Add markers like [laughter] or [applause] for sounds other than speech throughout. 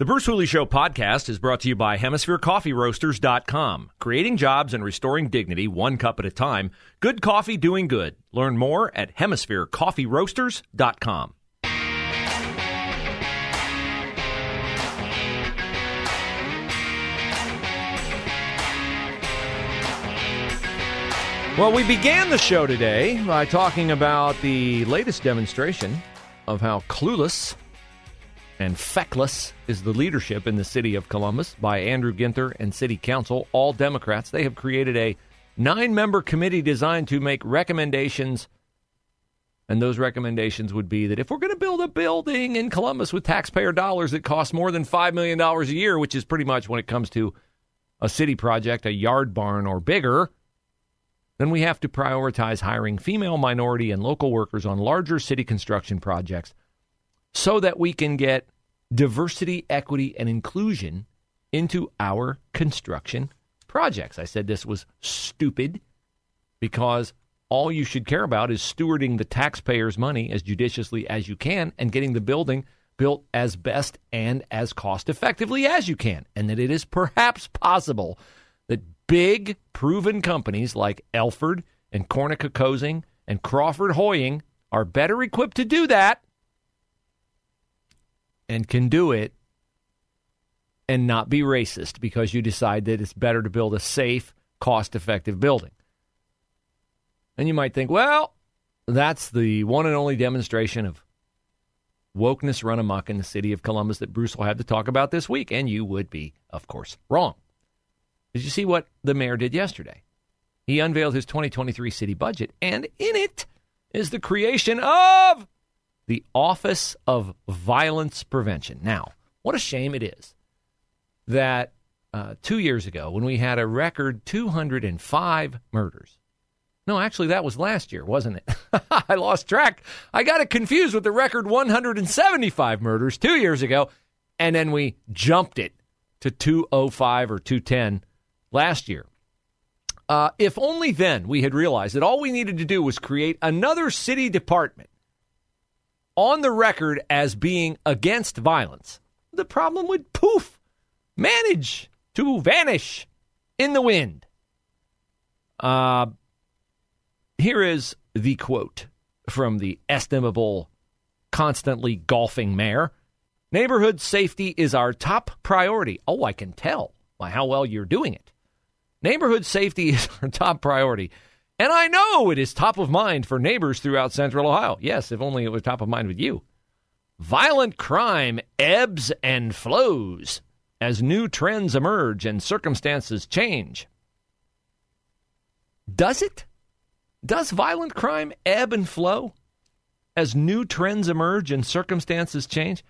The Bruce Hooley Show podcast is brought to you by HemisphereCoffeeRoasters.com. Creating jobs and restoring dignity one cup at a time. Good coffee doing good. Learn more at HemisphereCoffeeRoasters.com. Well, we began the show today by talking about the latest demonstration of how clueless and feckless is the leadership in the city of Columbus by Andrew Ginther and City Council, all Democrats. They have created a nine member committee designed to make recommendations. And those recommendations would be that if we're going to build a building in Columbus with taxpayer dollars that costs more than $5 million a year, which is pretty much when it comes to a city project, a yard barn or bigger, then we have to prioritize hiring female, minority, and local workers on larger city construction projects so that we can get diversity, equity, and inclusion into our construction projects. I said this was stupid because all you should care about is stewarding the taxpayers' money as judiciously as you can and getting the building built as best and as cost effectively as you can. And that it is perhaps possible that big proven companies like Elford and Corna Kokosing and Crawford Hoying are better equipped to do that and can do it and not be racist because you decide that it's better to build a safe, cost effective building. And you might think, well, that's the one and only demonstration of wokeness run amok in the city of Columbus that Bruce will have to talk about this week. And you would be, of course, wrong. Did you see what the mayor did yesterday? He unveiled his 2023 city budget, and in it is the creation of the Office of Violence Prevention. Now, what a shame it is that uh, two years ago, when we had a record 205 murders, no, actually, that was last year, wasn't it? [laughs] I lost track. I got it confused with the record 175 murders two years ago, and then we jumped it to 205 or 210 last year. Uh, if only then we had realized that all we needed to do was create another city department on the record as being against violence, the problem would poof, manage to vanish in the wind. Uh, here is the quote from the estimable, constantly golfing mayor Neighborhood safety is our top priority. Oh, I can tell by how well you're doing it. Neighborhood safety [laughs] is our top priority. And I know it is top of mind for neighbors throughout central Ohio. Yes, if only it was top of mind with you. Violent crime ebbs and flows as new trends emerge and circumstances change. Does it? Does violent crime ebb and flow as new trends emerge and circumstances change?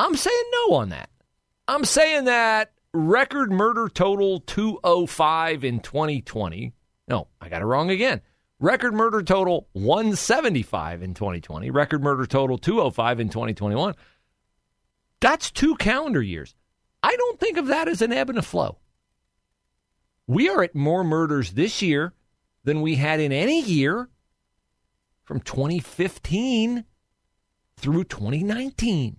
I'm saying no on that. I'm saying that record murder total 205 in 2020. No, I got it wrong again. Record murder total 175 in 2020. Record murder total 205 in 2021. That's two calendar years. I don't think of that as an ebb and a flow. We are at more murders this year than we had in any year from 2015 through 2019.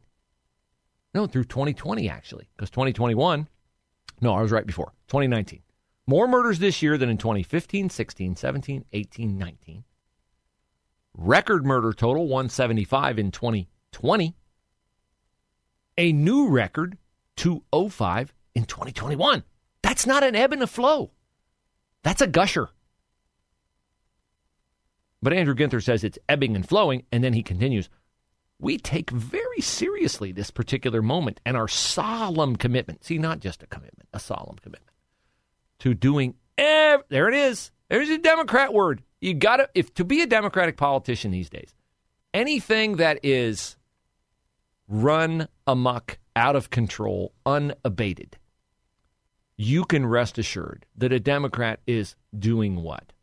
No, through 2020, actually, because 2021 no, I was right before. 2019. More murders this year than in 2015, 16, 17, 18, 19. Record murder total 175 in 2020. A new record 205 in 2021. That's not an ebb and a flow. That's a gusher. But Andrew Ginther says it's ebbing and flowing, and then he continues we take very seriously this particular moment and our solemn commitment. See, not just a commitment, a solemn commitment to doing. Ev- there it is. There's a Democrat word. You got to, if to be a Democratic politician these days, anything that is run amuck, out of control, unabated, you can rest assured that a Democrat is doing what?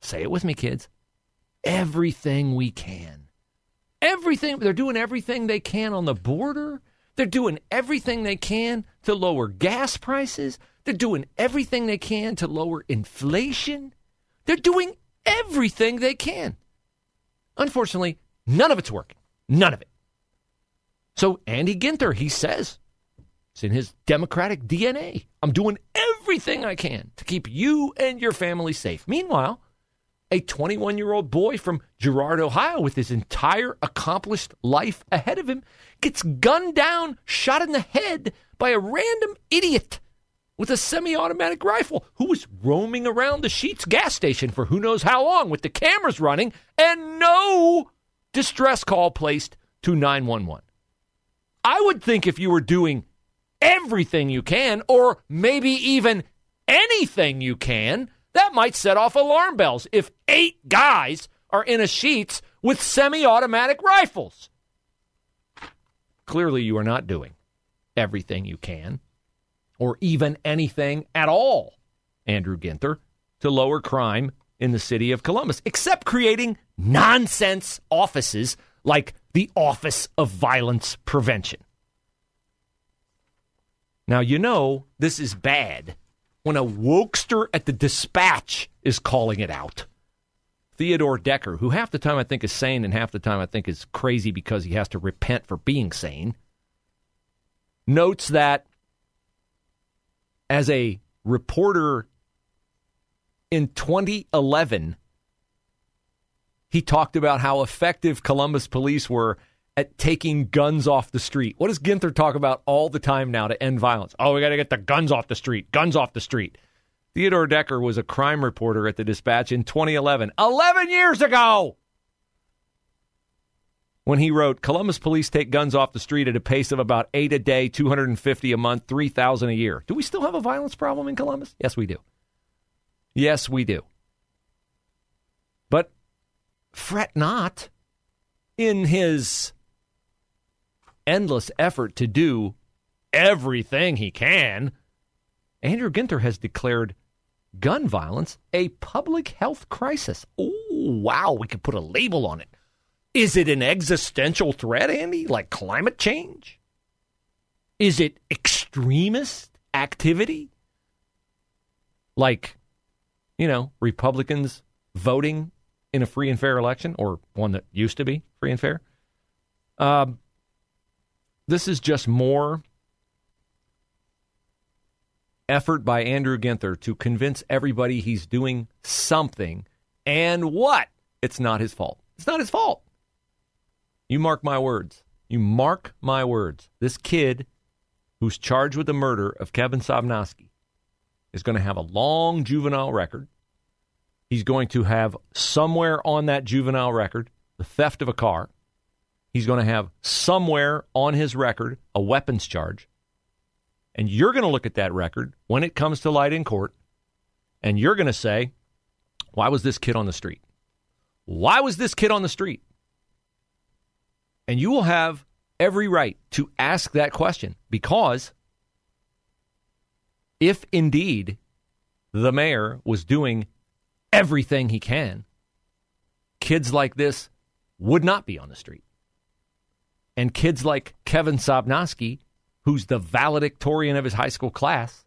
Say it with me, kids. Everything we can. Everything. They're doing everything they can on the border. They're doing everything they can to lower gas prices. They're doing everything they can to lower inflation. They're doing everything they can. Unfortunately, none of it's working. None of it. So Andy Ginther, he says, it's in his Democratic DNA. I'm doing everything I can to keep you and your family safe. Meanwhile, a 21 year old boy from Girard, Ohio, with his entire accomplished life ahead of him, gets gunned down, shot in the head by a random idiot with a semi automatic rifle who was roaming around the Sheetz gas station for who knows how long with the cameras running and no distress call placed to 911. I would think if you were doing everything you can, or maybe even anything you can, that might set off alarm bells if eight guys are in a Sheetz with semi automatic rifles. Clearly, you are not doing everything you can, or even anything at all, Andrew Ginther, to lower crime in the city of Columbus, except creating nonsense offices like the Office of Violence Prevention. Now, you know this is bad when a wokester at the dispatch is calling it out. Theodore Decker, who half the time I think is sane and half the time I think is crazy because he has to repent for being sane, notes that as a reporter in 2011, he talked about how effective Columbus police were at taking guns off the street. What does Ginther talk about all the time now to end violence? Oh, we got to get the guns off the street. Guns off the street. Theodore Decker was a crime reporter at the Dispatch in 2011, 11 years ago, when he wrote Columbus police take guns off the street at a pace of about eight a day, 250 a month, 3,000 a year. Do we still have a violence problem in Columbus? Yes, we do. Yes, we do. But fret not in his endless effort to do everything he can, Andrew Ginther has declared gun violence a public health crisis. Oh, wow, we could put a label on it. Is it an existential threat, Andy, like climate change? Is it extremist activity? Like, you know, Republicans voting in a free and fair election, or one that used to be free and fair? Um, this is just more effort by Andrew Ginther to convince everybody he's doing something and what? It's not his fault. It's not his fault. You mark my words. You mark my words. This kid who's charged with the murder of Kevin Sobnoski is going to have a long juvenile record. He's going to have somewhere on that juvenile record the theft of a car. He's going to have somewhere on his record a weapons charge. And you're going to look at that record when it comes to light in court, and you're going to say, why was this kid on the street? Why was this kid on the street? And you will have every right to ask that question because if indeed the mayor was doing everything he can, kids like this would not be on the street. And kids like Kevin Sobnoski, who's the valedictorian of his high school class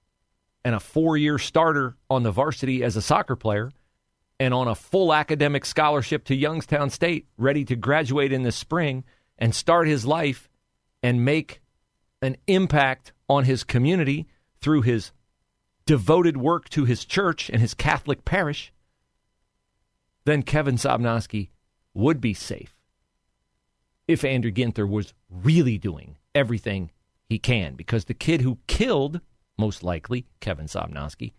and a four year starter on the varsity as a soccer player and on a full academic scholarship to Youngstown State, ready to graduate in the spring and start his life and make an impact on his community through his devoted work to his church and his Catholic parish, then Kevin Sobnoski would be safe if Andrew Ginther was really doing everything he can. Because the kid who killed, most likely, Kevin Sobnoski,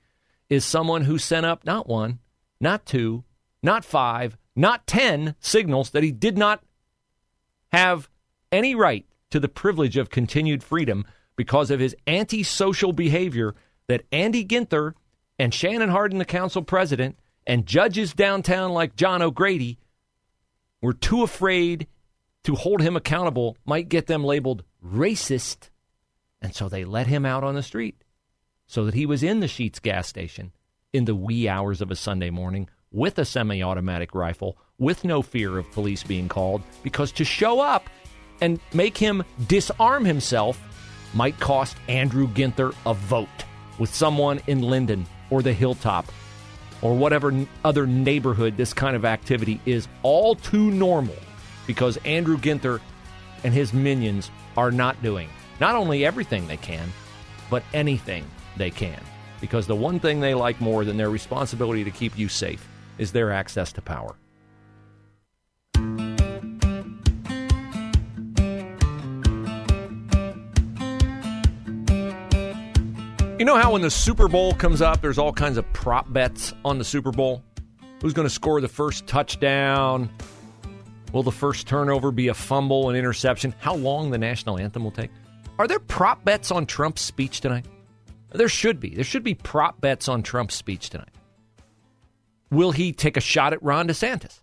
is someone who sent up not one, not two, not five, not ten signals that he did not have any right to the privilege of continued freedom because of his antisocial behavior that Andy Ginther and Shannon Hardin, the council president, and judges downtown like John O'Grady were too afraid to hold him accountable might get them labeled racist. And so they let him out on the street so that he was in the Sheetz gas station in the wee hours of a Sunday morning with a semi automatic rifle with no fear of police being called because to show up and make him disarm himself might cost Andrew Ginther a vote with someone in Linden or the Hilltop or whatever other neighborhood this kind of activity is all too normal because Andrew Ginther and his minions are not doing not only everything they can, but anything they can. Because the one thing they like more than their responsibility to keep you safe is their access to power. You know how when the Super Bowl comes up, there's all kinds of prop bets on the Super Bowl? Who's going to score the first touchdown? Will the first turnover be a fumble, an interception? How long the national anthem will take? Are there prop bets on Trump's speech tonight? There should be. There should be prop bets on Trump's speech tonight. Will he take a shot at Ron DeSantis?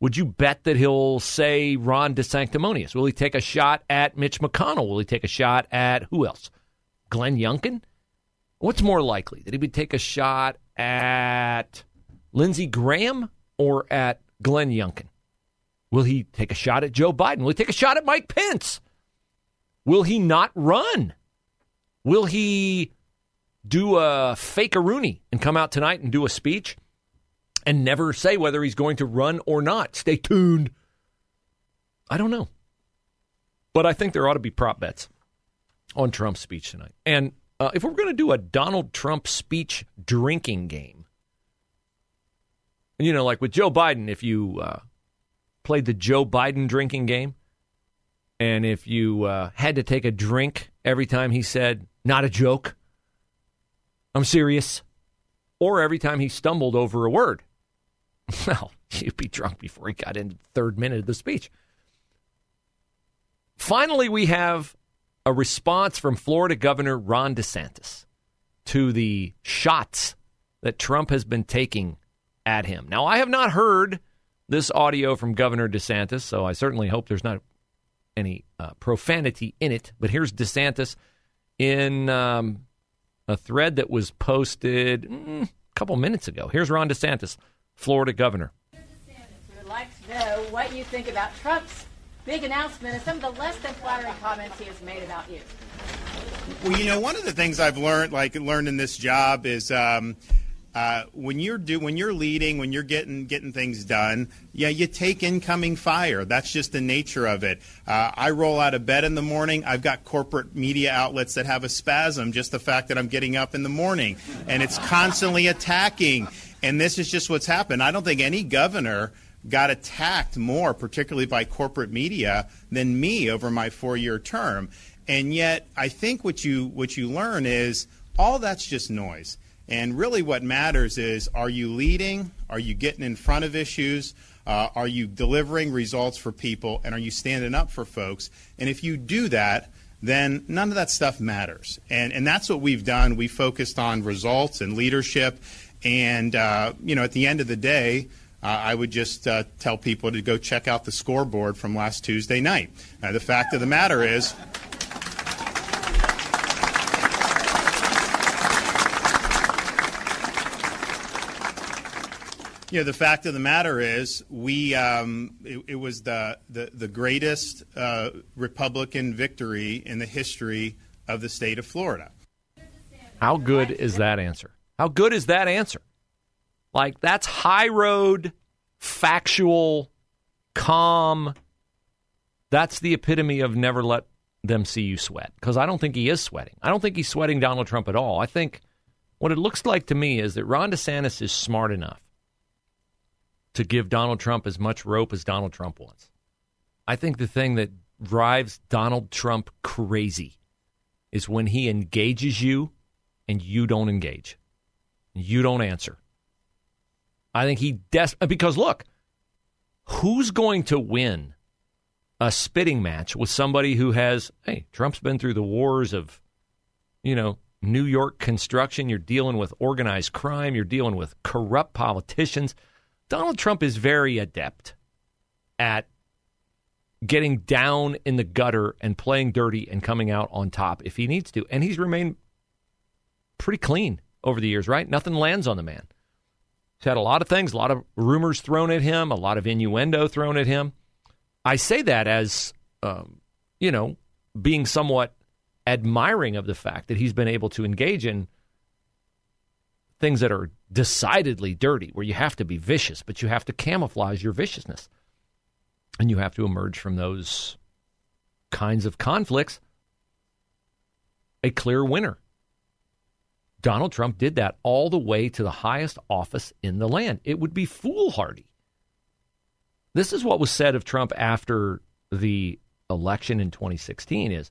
Would you bet that he'll say Ron DeSanctimonious? Will he take a shot at Mitch McConnell? Will he take a shot at who else? Glenn Youngkin? What's more likely? That he would take a shot at Lindsey Graham or at Glenn Youngkin? Will he take a shot at Joe Biden? Will he take a shot at Mike Pence? Will he not run? Will he do a fake a Rooney and come out tonight and do a speech and never say whether he's going to run or not? Stay tuned. I don't know. But I think there ought to be prop bets on Trump's speech tonight. And uh, if we're going to do a Donald Trump speech drinking game, you know, like with Joe Biden, if you uh, played the Joe Biden drinking game, and if you uh, had to take a drink every time he said, not a joke, I'm serious, or every time he stumbled over a word, [laughs] well, you'd be drunk before he got into the third minute of the speech. Finally, we have a response from Florida Governor Ron DeSantis to the shots that Trump has been taking at him. Now, I have not heard this audio from Governor DeSantis, so I certainly hope there's not any uh, profanity in it. But here's DeSantis in um, a thread that was posted mm, a couple minutes ago. Here's Ron DeSantis, Florida governor. DeSantis, would like to know what you think about Trump's big announcement and some of the less than flattering comments he has made about you. Well, you know, one of the things I've learned, like learned in this job, is um, uh, when you're do when you're leading, when you're getting getting things done, yeah, you take incoming fire. That's just the nature of it. Uh, I roll out of bed in the morning. I've got corporate media outlets that have a spasm just the fact that I'm getting up in the morning, and it's constantly attacking. And this is just what's happened. I don't think any governor got attacked more, particularly by corporate media, than me over my four-year term. And yet, I think what you what you learn is all that's just noise. And really, what matters is are you leading? Are you getting in front of issues? Uh, are you delivering results for people? And are you standing up for folks? And if you do that, then none of that stuff matters. And, and that's what we've done. We focused on results and leadership. And, uh, you know, at the end of the day, I would just uh, tell people to go check out the scoreboard from last Tuesday night. The fact of the matter is, you know, the fact of the matter is, we um, it, it, was the the, the greatest uh, Republican victory in the history of the state of Florida. How good is that answer? How good is that answer? Like that's high road, factual, calm. That's the epitome of never let them see you sweat. Because I don't think he is sweating. I don't think he's sweating Donald Trump at all. I think what it looks like to me is that Ron DeSantis is smart enough to give Donald Trump as much rope as Donald Trump wants. I think the thing that drives Donald Trump crazy is when he engages you and you don't engage. You don't answer. I think he des- because look, who's going to win a spitting match with somebody who has hey, Trump's been through the wars of you know, New York construction, you're dealing with organized crime, you're dealing with corrupt politicians. Donald Trump is very adept at getting down in the gutter and playing dirty and coming out on top if he needs to. And he's remained pretty clean over the years, right? Nothing lands on the man. He's had a lot of things, a lot of rumors thrown at him, a lot of innuendo thrown at him. I say that as, um, you know, being somewhat admiring of the fact that he's been able to engage in things that are decidedly dirty, where you have to be vicious, but you have to camouflage your viciousness. And you have to emerge from those kinds of conflicts a clear winner. Donald Trump did that all the way to the highest office in the land. It would be foolhardy. This is what was said of Trump after the election in 2016 is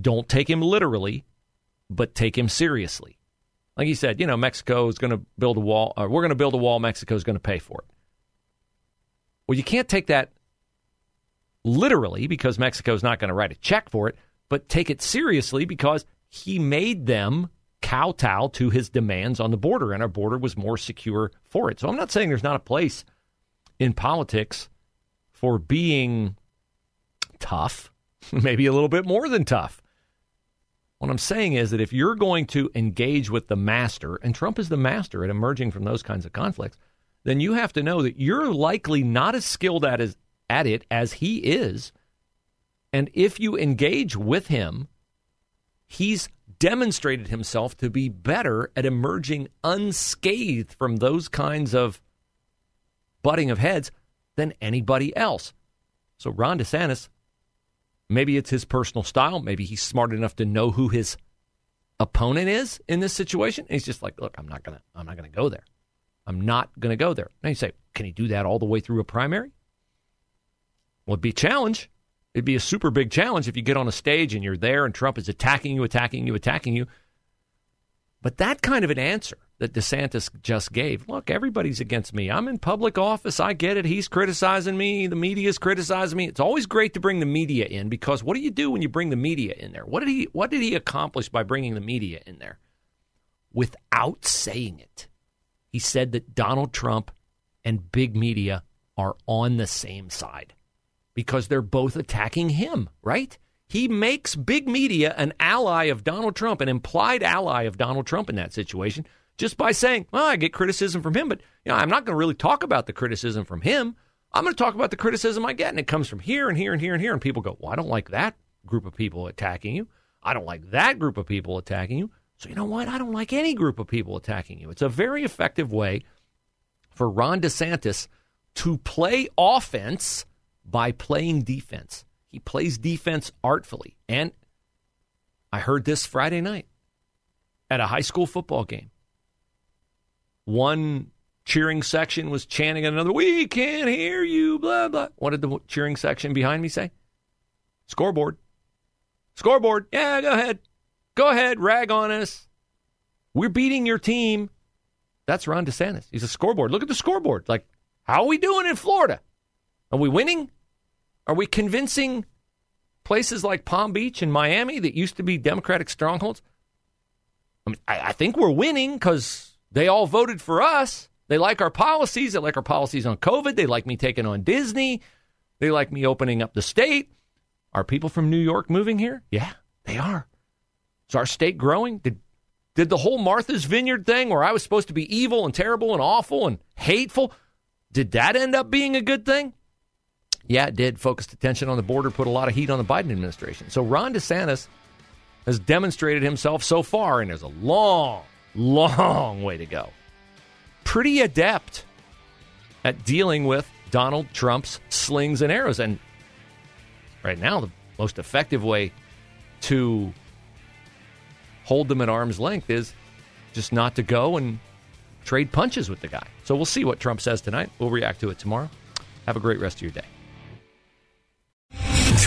don't take him literally, but take him seriously. Like he said, you know, Mexico is going to build a wall, or we're going to build a wall, Mexico is going to pay for it. Well, you can't take that literally because Mexico is not going to write a check for it, but take it seriously because he made them kowtow to his demands on the border, and our border was more secure for it. So I'm not saying there's not a place in politics for being tough, [laughs] maybe a little bit more than tough. What I'm saying is that if you're going to engage with the master, and Trump is the master at emerging from those kinds of conflicts, then you have to know that you're likely not as skilled at, as, at it as he is. And if you engage with him, he's demonstrated himself to be better at emerging unscathed from those kinds of butting of heads than anybody else. So Ron DeSantis Maybe it's his personal style. Maybe he's smart enough to know who his opponent is in this situation. And he's just like, look, I'm not gonna, I'm not gonna go there. I'm not gonna go there. Now you say, can he do that all the way through a primary? Well, it'd be a challenge. It'd be a super big challenge if you get on a stage and you're there and Trump is attacking you, attacking you, attacking you. But that kind of an answer that DeSantis just gave. Look, everybody's against me. I'm in public office. I get it. He's criticizing me. The media's criticizing me. It's always great to bring the media in because what do you do when you bring the media in there? What did he what did he accomplish by bringing the media in there? Without saying it. He said that Donald Trump and big media are on the same side because they're both attacking him, right? He makes big media an ally of Donald Trump, an implied ally of Donald Trump in that situation just by saying, well, I get criticism from him, but you know, I'm not going to really talk about the criticism from him. I'm going to talk about the criticism I get, and it comes from here and here and here and here. And people go, well, I don't like that group of people attacking you. I don't like that group of people attacking you. So you know what? I don't like any group of people attacking you. It's a very effective way for Ron DeSantis to play offense by playing defense. He plays defense artfully. And I heard this Friday night at a high school football game. One cheering section was chanting another, We can't hear you, blah, blah. What did the cheering section behind me say? Scoreboard. Scoreboard. Yeah, go ahead. Go ahead, rag on us. We're beating your team. That's Ron DeSantis. He's a scoreboard. Look at the scoreboard. Like, how are we doing in Florida? Are we winning? Are we convincing places like Palm Beach and Miami that used to be Democratic strongholds? I mean, I, I think we're winning because they all voted for us. They like our policies. They like our policies on COVID. They like me taking on Disney. They like me opening up the state. Are people from New York moving here? Yeah, they are. Is our state growing? Did did the whole Martha's Vineyard thing where I was supposed to be evil and terrible and awful and hateful, did that end up being a good thing? Yeah, it did. Focused attention on the border, put a lot of heat on the Biden administration. So Ron DeSantis has demonstrated himself so far, and there's a long, long way to go. Pretty adept at dealing with Donald Trump's slings and arrows. And right now, the most effective way to hold them at arm's length is just not to go and trade punches with the guy. So we'll see what Trump says tonight. We'll react to it tomorrow. Have a great rest of your day.